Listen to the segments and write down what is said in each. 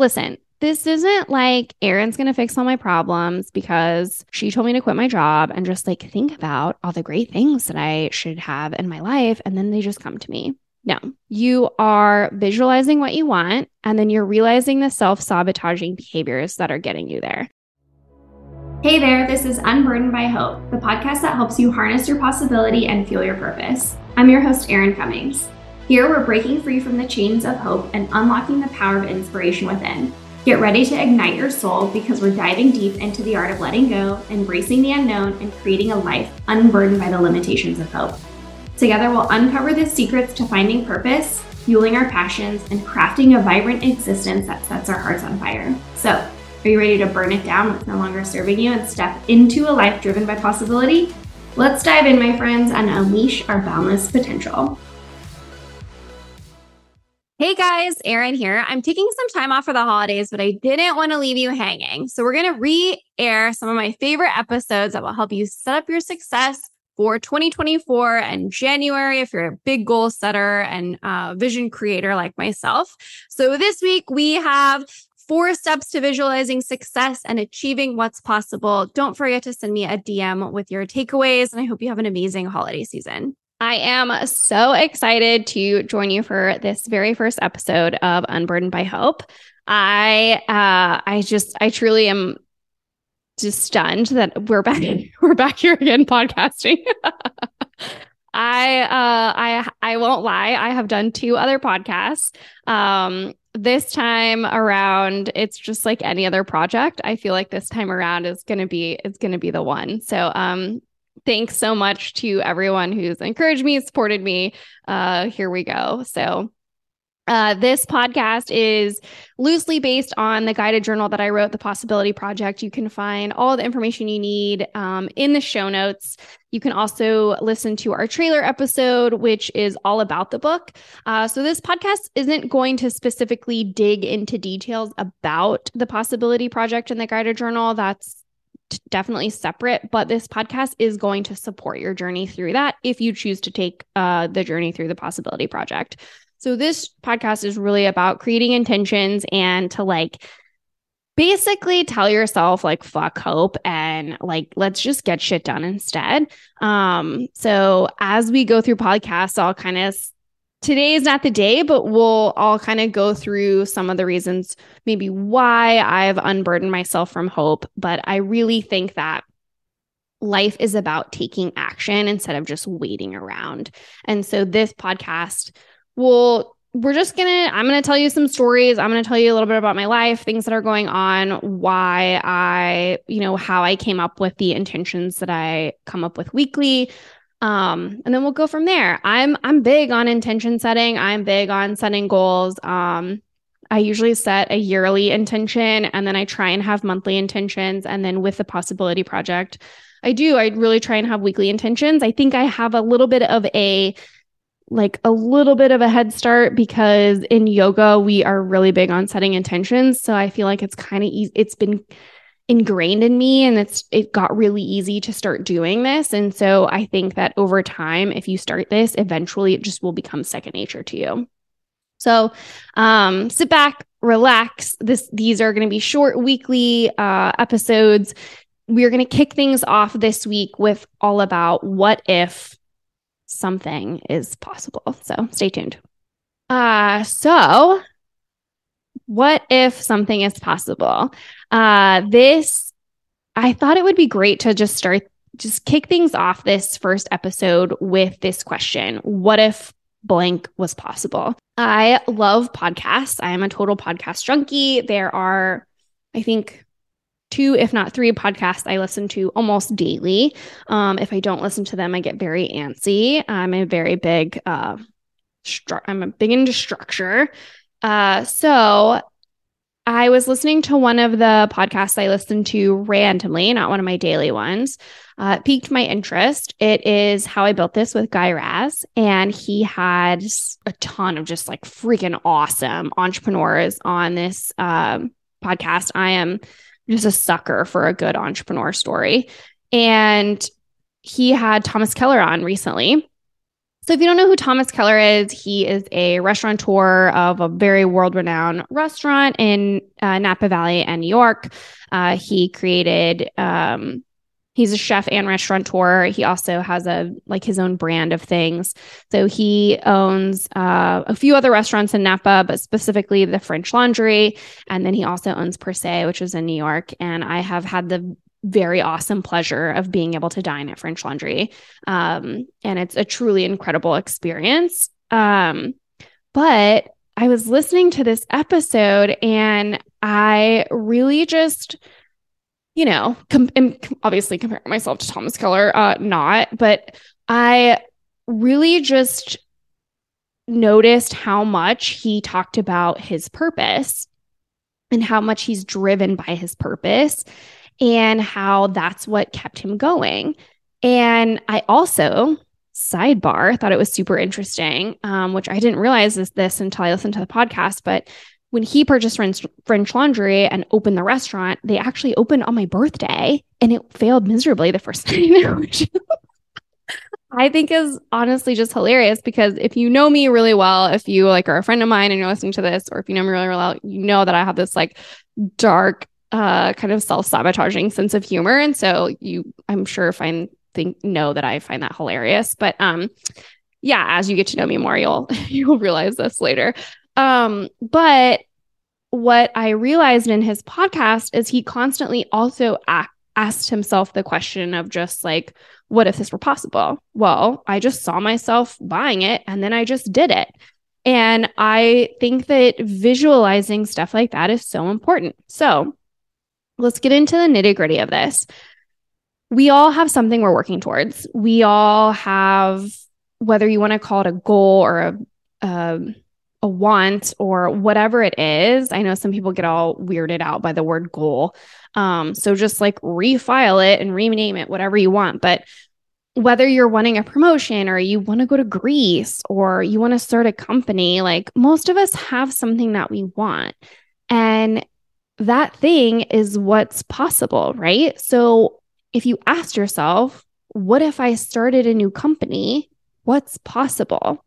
listen, this isn't like Erin's going to fix all my problems because she told me to quit my job and just like think about all the great things that I should have in my life. And then they just come to me. No, you are visualizing what you want, and then you're realizing the self sabotaging behaviors that are getting you there. Hey there, this is Unburdened by Hope, the podcast that helps you harness your possibility and fuel your purpose. I'm your host, Erin Cummings. Here, we're breaking free from the chains of hope and unlocking the power of inspiration within. Get ready to ignite your soul because we're diving deep into the art of letting go, embracing the unknown, and creating a life unburdened by the limitations of hope. Together, we'll uncover the secrets to finding purpose, fueling our passions, and crafting a vibrant existence that sets our hearts on fire. So, are you ready to burn it down what's no longer serving you and step into a life driven by possibility? Let's dive in, my friends, and unleash our boundless potential. Hey guys, Erin here. I'm taking some time off for the holidays, but I didn't want to leave you hanging. So, we're going to re air some of my favorite episodes that will help you set up your success for 2024 and January if you're a big goal setter and uh, vision creator like myself. So, this week we have four steps to visualizing success and achieving what's possible. Don't forget to send me a DM with your takeaways, and I hope you have an amazing holiday season. I am so excited to join you for this very first episode of Unburdened by Hope. I uh I just I truly am just stunned that we're back we're back here again podcasting. I uh I I won't lie, I have done two other podcasts. Um this time around it's just like any other project. I feel like this time around is going to be it's going to be the one. So um thanks so much to everyone who's encouraged me, supported me. Uh, here we go. So, uh, this podcast is loosely based on the guided journal that I wrote, The Possibility Project. You can find all the information you need um, in the show notes. You can also listen to our trailer episode, which is all about the book. Uh, so, this podcast isn't going to specifically dig into details about the Possibility Project and the guided journal. That's definitely separate, but this podcast is going to support your journey through that if you choose to take uh, the journey through the possibility project. So, this podcast is really about creating intentions and to like basically tell yourself, like, fuck hope and like, let's just get shit done instead. Um, so, as we go through podcasts, I'll kind of today is not the day, but we'll all kind of go through some of the reasons, maybe why I've unburdened myself from hope. But I really think that life is about taking action instead of just waiting around. And so this podcast will we're just gonna i'm gonna tell you some stories i'm gonna tell you a little bit about my life things that are going on why i you know how i came up with the intentions that i come up with weekly um and then we'll go from there. I'm i'm big on intention setting. I'm big on setting goals. Um i usually set a yearly intention and then i try and have monthly intentions. And then with the possibility project i do i really try and have weekly intentions. I think i have a little bit of a like a little bit of a head start because in yoga we are really big on setting intentions. So i feel like it's kind of easy it's been ingrained in me and it's it got really easy to start doing this. And so i think that over time if you start this eventually it just will become second nature to you. So um sit back relax. This these are going to be short weekly uh episodes. We're going to kick things off this week with all about what if something is possible. So stay tuned. Uh so what if something is possible? Uh, this, I thought it would be great to just start, just kick things off this first episode with this question What if blank was possible? I love podcasts. I am a total podcast junkie. There are, I think, two, if not three podcasts I listen to almost daily. Um, if I don't listen to them, I get very antsy. I'm a very big, uh, stru- I'm a big into structure. Uh, so I was listening to one of the podcasts I listened to randomly, not one of my daily ones. Uh, piqued my interest. It is How I Built This with Guy Raz. And he had a ton of just like freaking awesome entrepreneurs on this um, podcast. I am just a sucker for a good entrepreneur story. And he had Thomas Keller on recently. So, if you don't know who Thomas Keller is, he is a restaurateur of a very world renowned restaurant in uh, Napa Valley and New York. Uh, he created, um, he's a chef and restaurateur. He also has a like his own brand of things. So, he owns uh, a few other restaurants in Napa, but specifically the French Laundry. And then he also owns Per Se, which is in New York. And I have had the very awesome pleasure of being able to dine at French Laundry. Um, and it's a truly incredible experience. Um, but I was listening to this episode and I really just, you know, com- obviously comparing myself to Thomas Keller, uh, not, but I really just noticed how much he talked about his purpose and how much he's driven by his purpose and how that's what kept him going. And I also, sidebar, thought it was super interesting, um, which I didn't realize is this until I listened to the podcast. But when he purchased French, Laundry and opened the restaurant, they actually opened on my birthday and it failed miserably the first night, I think is honestly just hilarious because if you know me really well, if you like are a friend of mine and you're listening to this, or if you know me really well, you know that I have this like dark uh, kind of self-sabotaging sense of humor. And so you i'm sure find think know that i find that hilarious but um yeah as you get to know me more you'll you'll realize this later. Um but what i realized in his podcast is he constantly also act, asked himself the question of just like what if this were possible? Well i just saw myself buying it and then i just did it. And i think that visualizing stuff like that is so important. So let's get into the nitty gritty of this. We all have something we're working towards. We all have, whether you want to call it a goal or a, a, a want or whatever it is. I know some people get all weirded out by the word goal. Um, so just like refile it and rename it, whatever you want. But whether you're wanting a promotion or you want to go to Greece or you want to start a company, like most of us have something that we want. And that thing is what's possible, right? So if you asked yourself, what if I started a new company? What's possible?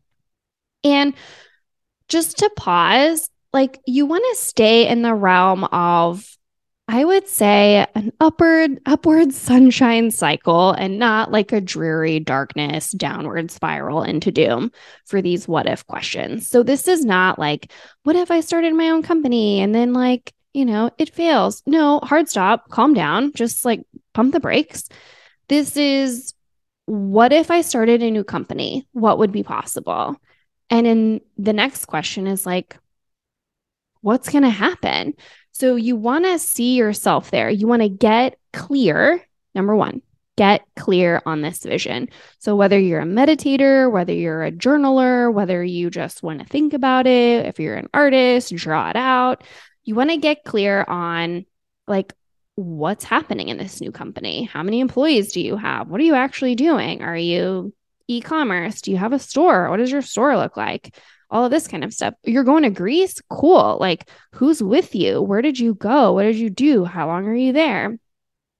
And just to pause, like you want to stay in the realm of I would say an upward upward sunshine cycle and not like a dreary darkness downward spiral into doom for these what if questions. So this is not like what if I started my own company and then like you know, it fails. No, hard stop, calm down, just like pump the brakes. This is what if I started a new company? What would be possible? And then the next question is like, what's going to happen? So you want to see yourself there. You want to get clear. Number one, get clear on this vision. So whether you're a meditator, whether you're a journaler, whether you just want to think about it, if you're an artist, draw it out you want to get clear on like what's happening in this new company. How many employees do you have? What are you actually doing? Are you e commerce? Do you have a store? What does your store look like? All of this kind of stuff. You're going to Greece? Cool. Like, who's with you? Where did you go? What did you do? How long are you there?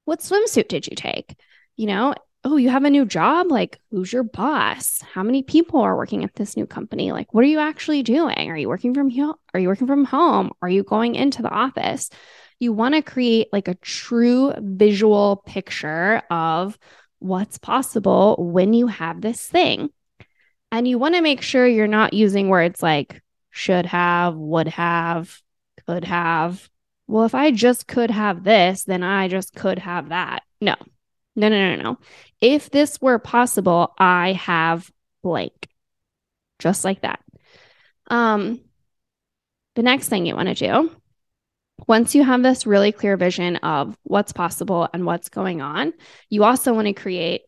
What swimsuit did you take? You know, oh, you have a new job? Like, who's your boss? How many people are working at this new company? Like, what are you actually doing? Are you working from here? Are you working from home? Are you going into the office? You want to create like a true visual picture of what's possible when you have this thing. And you want to make sure you're not using words like should have, would have, could have. Well, if I just could have this, then I just could have that. No, no, no, no, no. If this were possible, I have blank. Just like that. Um, the next thing you want to do, once you have this really clear vision of what's possible and what's going on, you also want to create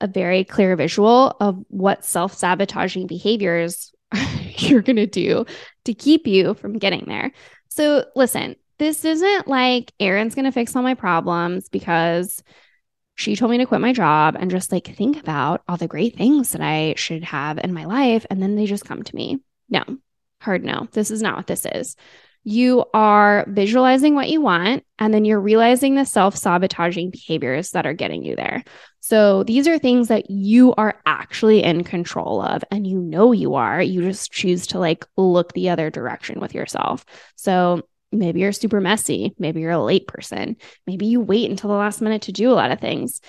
a very clear visual of what self sabotaging behaviors you're going to do to keep you from getting there. So, listen, this isn't like Erin's going to fix all my problems because she told me to quit my job and just like think about all the great things that I should have in my life. And then they just come to me. No, hard no. This is not what this is. you are visualizing what you want, and then you're realizing the self sabotaging behaviors that are getting you there. So these are things that you are actually in control of, and you know you are. You just choose to like look the other direction with yourself. So maybe you're super messy. Maybe you're a late person. Maybe you wait until the last minute to do a lot of things.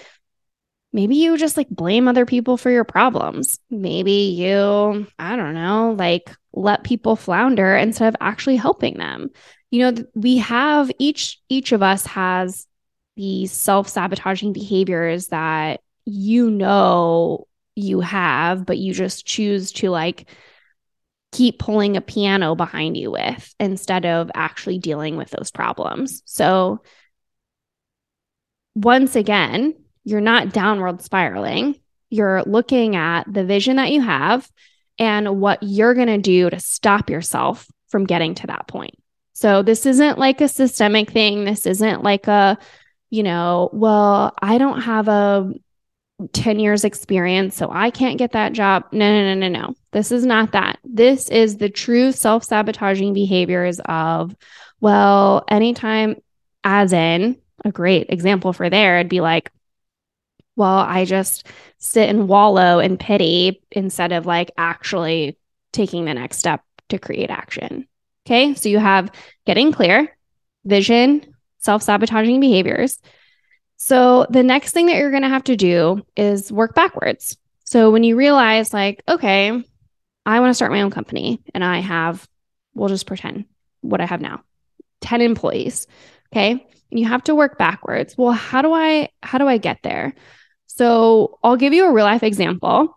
Maybe you just like blame other people for your problems. Maybe you, I don't know, like let people flounder instead of actually helping them. You know, we have each each of us has these self-sabotaging behaviors that you know you have, but you just choose to like keep pulling a piano behind you with instead of actually dealing with those problems. So once again, you're not downward spiraling. You're looking at the vision that you have and what you're going to do to stop yourself from getting to that point. So this isn't like a systemic thing. This isn't like a, you know, well, I don't have a 10 years experience, so I can't get that job. No, no, no, no, no. This is not that. This is the true self sabotaging behaviors of, well, anytime, as in a great example for there, it'd be like, well, I just sit and wallow in pity instead of like actually taking the next step to create action. Okay. So you have getting clear, vision, self sabotaging behaviors. So the next thing that you're going to have to do is work backwards. So when you realize, like, okay, I want to start my own company and I have, we'll just pretend what I have now 10 employees. Okay. And you have to work backwards. Well, how do I, how do I get there? So I'll give you a real life example.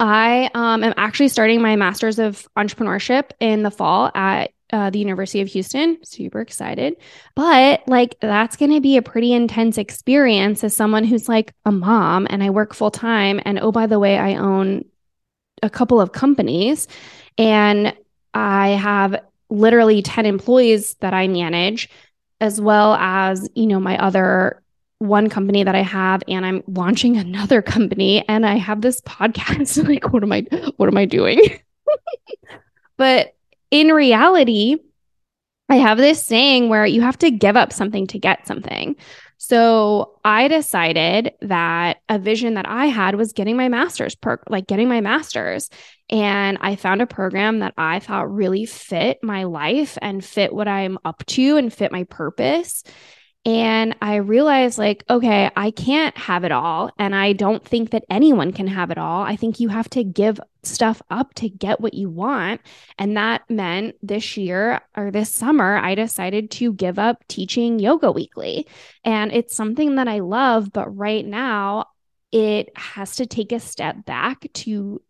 I um, am actually starting my master's of entrepreneurship in the fall at uh, the University of Houston. Super excited. But like, that's going to be a pretty intense experience as someone who's like a mom and I work full time. And oh, by the way, I own a couple of companies and I have literally 10 employees that I manage, as well as, you know, my other one company that I have and I'm launching another company and I have this podcast. like, what am I what am I doing? but in reality, I have this saying where you have to give up something to get something. So I decided that a vision that I had was getting my master's, per- like getting my master's. And I found a program that I thought really fit my life and fit what I'm up to and fit my purpose. And I realized, like, okay, I can't have it all. And I don't think that anyone can have it all. I think you have to give stuff up to get what you want. And that meant this year or this summer, I decided to give up teaching yoga weekly. And it's something that I love. But right now, it has to take a step back to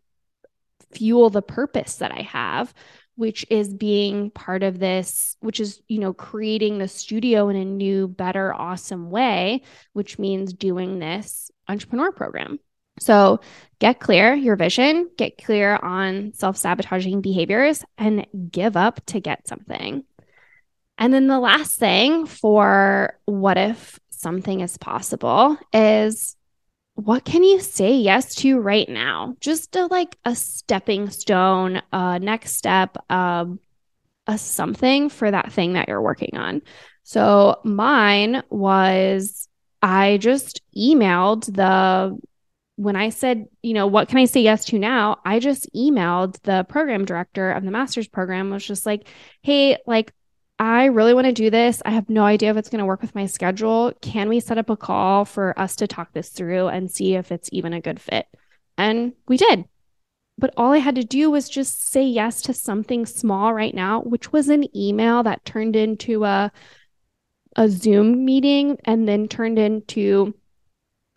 fuel the purpose that I have which is being part of this, which is, you know, creating the studio in a new, better, awesome way, which means doing this entrepreneur program. So get clear your vision, get clear on self sabotaging behaviors, and give up to get something. And then the last thing for what if something is possible is what can you say yes to right now? Just a, like a stepping stone, a next step, um, a something for that thing that you're working on. So mine was I just emailed the when I said, you know, what can I say yes to now? I just emailed the program director of the master's program, was just like, hey, like I really want to do this. I have no idea if it's going to work with my schedule. Can we set up a call for us to talk this through and see if it's even a good fit? And we did. But all I had to do was just say yes to something small right now, which was an email that turned into a a Zoom meeting and then turned into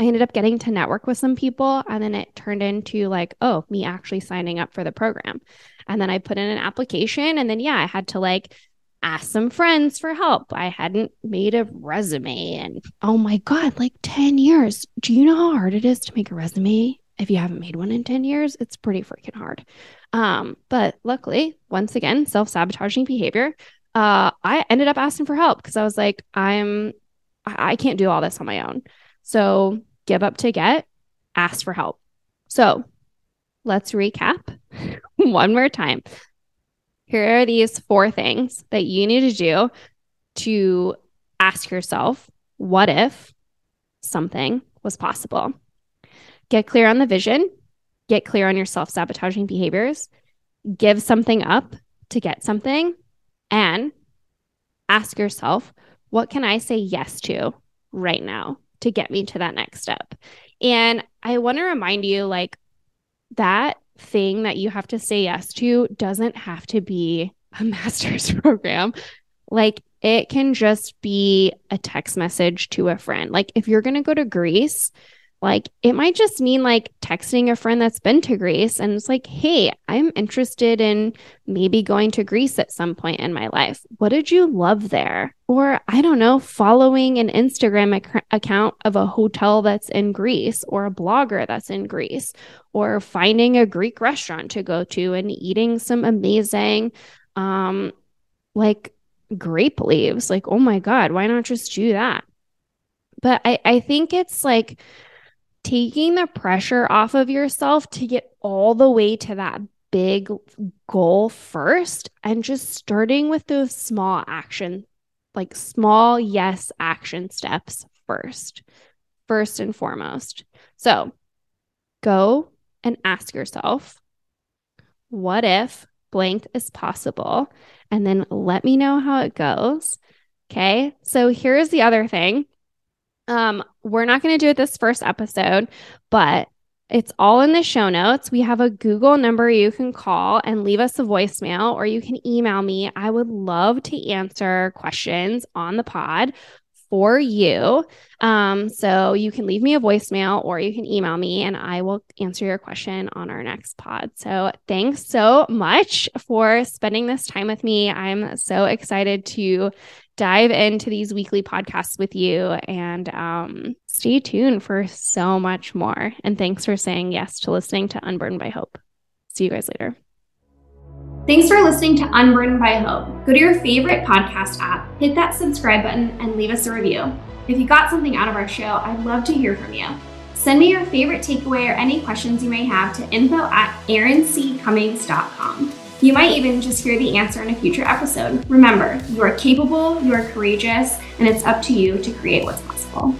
I ended up getting to network with some people and then it turned into like, oh, me actually signing up for the program. And then I put in an application and then yeah, I had to like ask some friends for help. I hadn't made a resume and oh my God, like 10 years. Do you know how hard it is to make a resume? If you haven't made one in 10 years, it's pretty freaking hard. Um, but luckily, once again, self sabotaging behavior. Uh, I ended up asking for help because I was like, I'm, I can't do all this on my own. So give up to get, ask for help. So let's recap one more time Here are these four things that you need to do to ask yourself, what if something was possible? Get clear on the vision, get clear on your self sabotaging behaviors, give something up to get something, and ask yourself, what can I say yes to right now to get me to that next step? And I want to remind you like that thing that you have to say yes to doesn't have to be a master's program. Like it can just be a text message to a friend. Like if you're going to go to Greece, like it might just mean like texting a friend that's been to Greece and it's like, hey, I'm interested in maybe going to Greece at some point in my life. What did you love there? Or I don't know, following an Instagram ac- account of a hotel that's in Greece or a blogger that's in Greece or finding a Greek restaurant to go to and eating some amazing, um, like grape leaves. Like, oh my God, why not just do that? But I, I think it's like, taking the pressure off of yourself to get all the way to that big goal first and just starting with those small action like small yes action steps first first and foremost. So go and ask yourself what if blank is possible? And then let me know how it goes. Okay so here's the other thing um, we're not going to do it this first episode, but it's all in the show notes. We have a Google number you can call and leave us a voicemail, or you can email me. I would love to answer questions on the pod for you. Um, so you can leave me a voicemail or you can email me and I will answer your question on our next pod. So thanks so much for spending this time with me. I'm so excited to dive into these weekly podcasts with you and um, stay tuned for so much more. And thanks for saying yes to listening to Unburdened by Hope. See you guys later. Thanks for listening to Unburdened by Hope. Go to your favorite podcast app, hit that subscribe button, and leave us a review. If you got something out of our show, I'd love to hear from you. Send me your favorite takeaway or any questions you may have to info at erinCcummings.com. You might even just hear the answer in a future episode. Remember, you are capable, you are courageous, and it's up to you to create what's possible.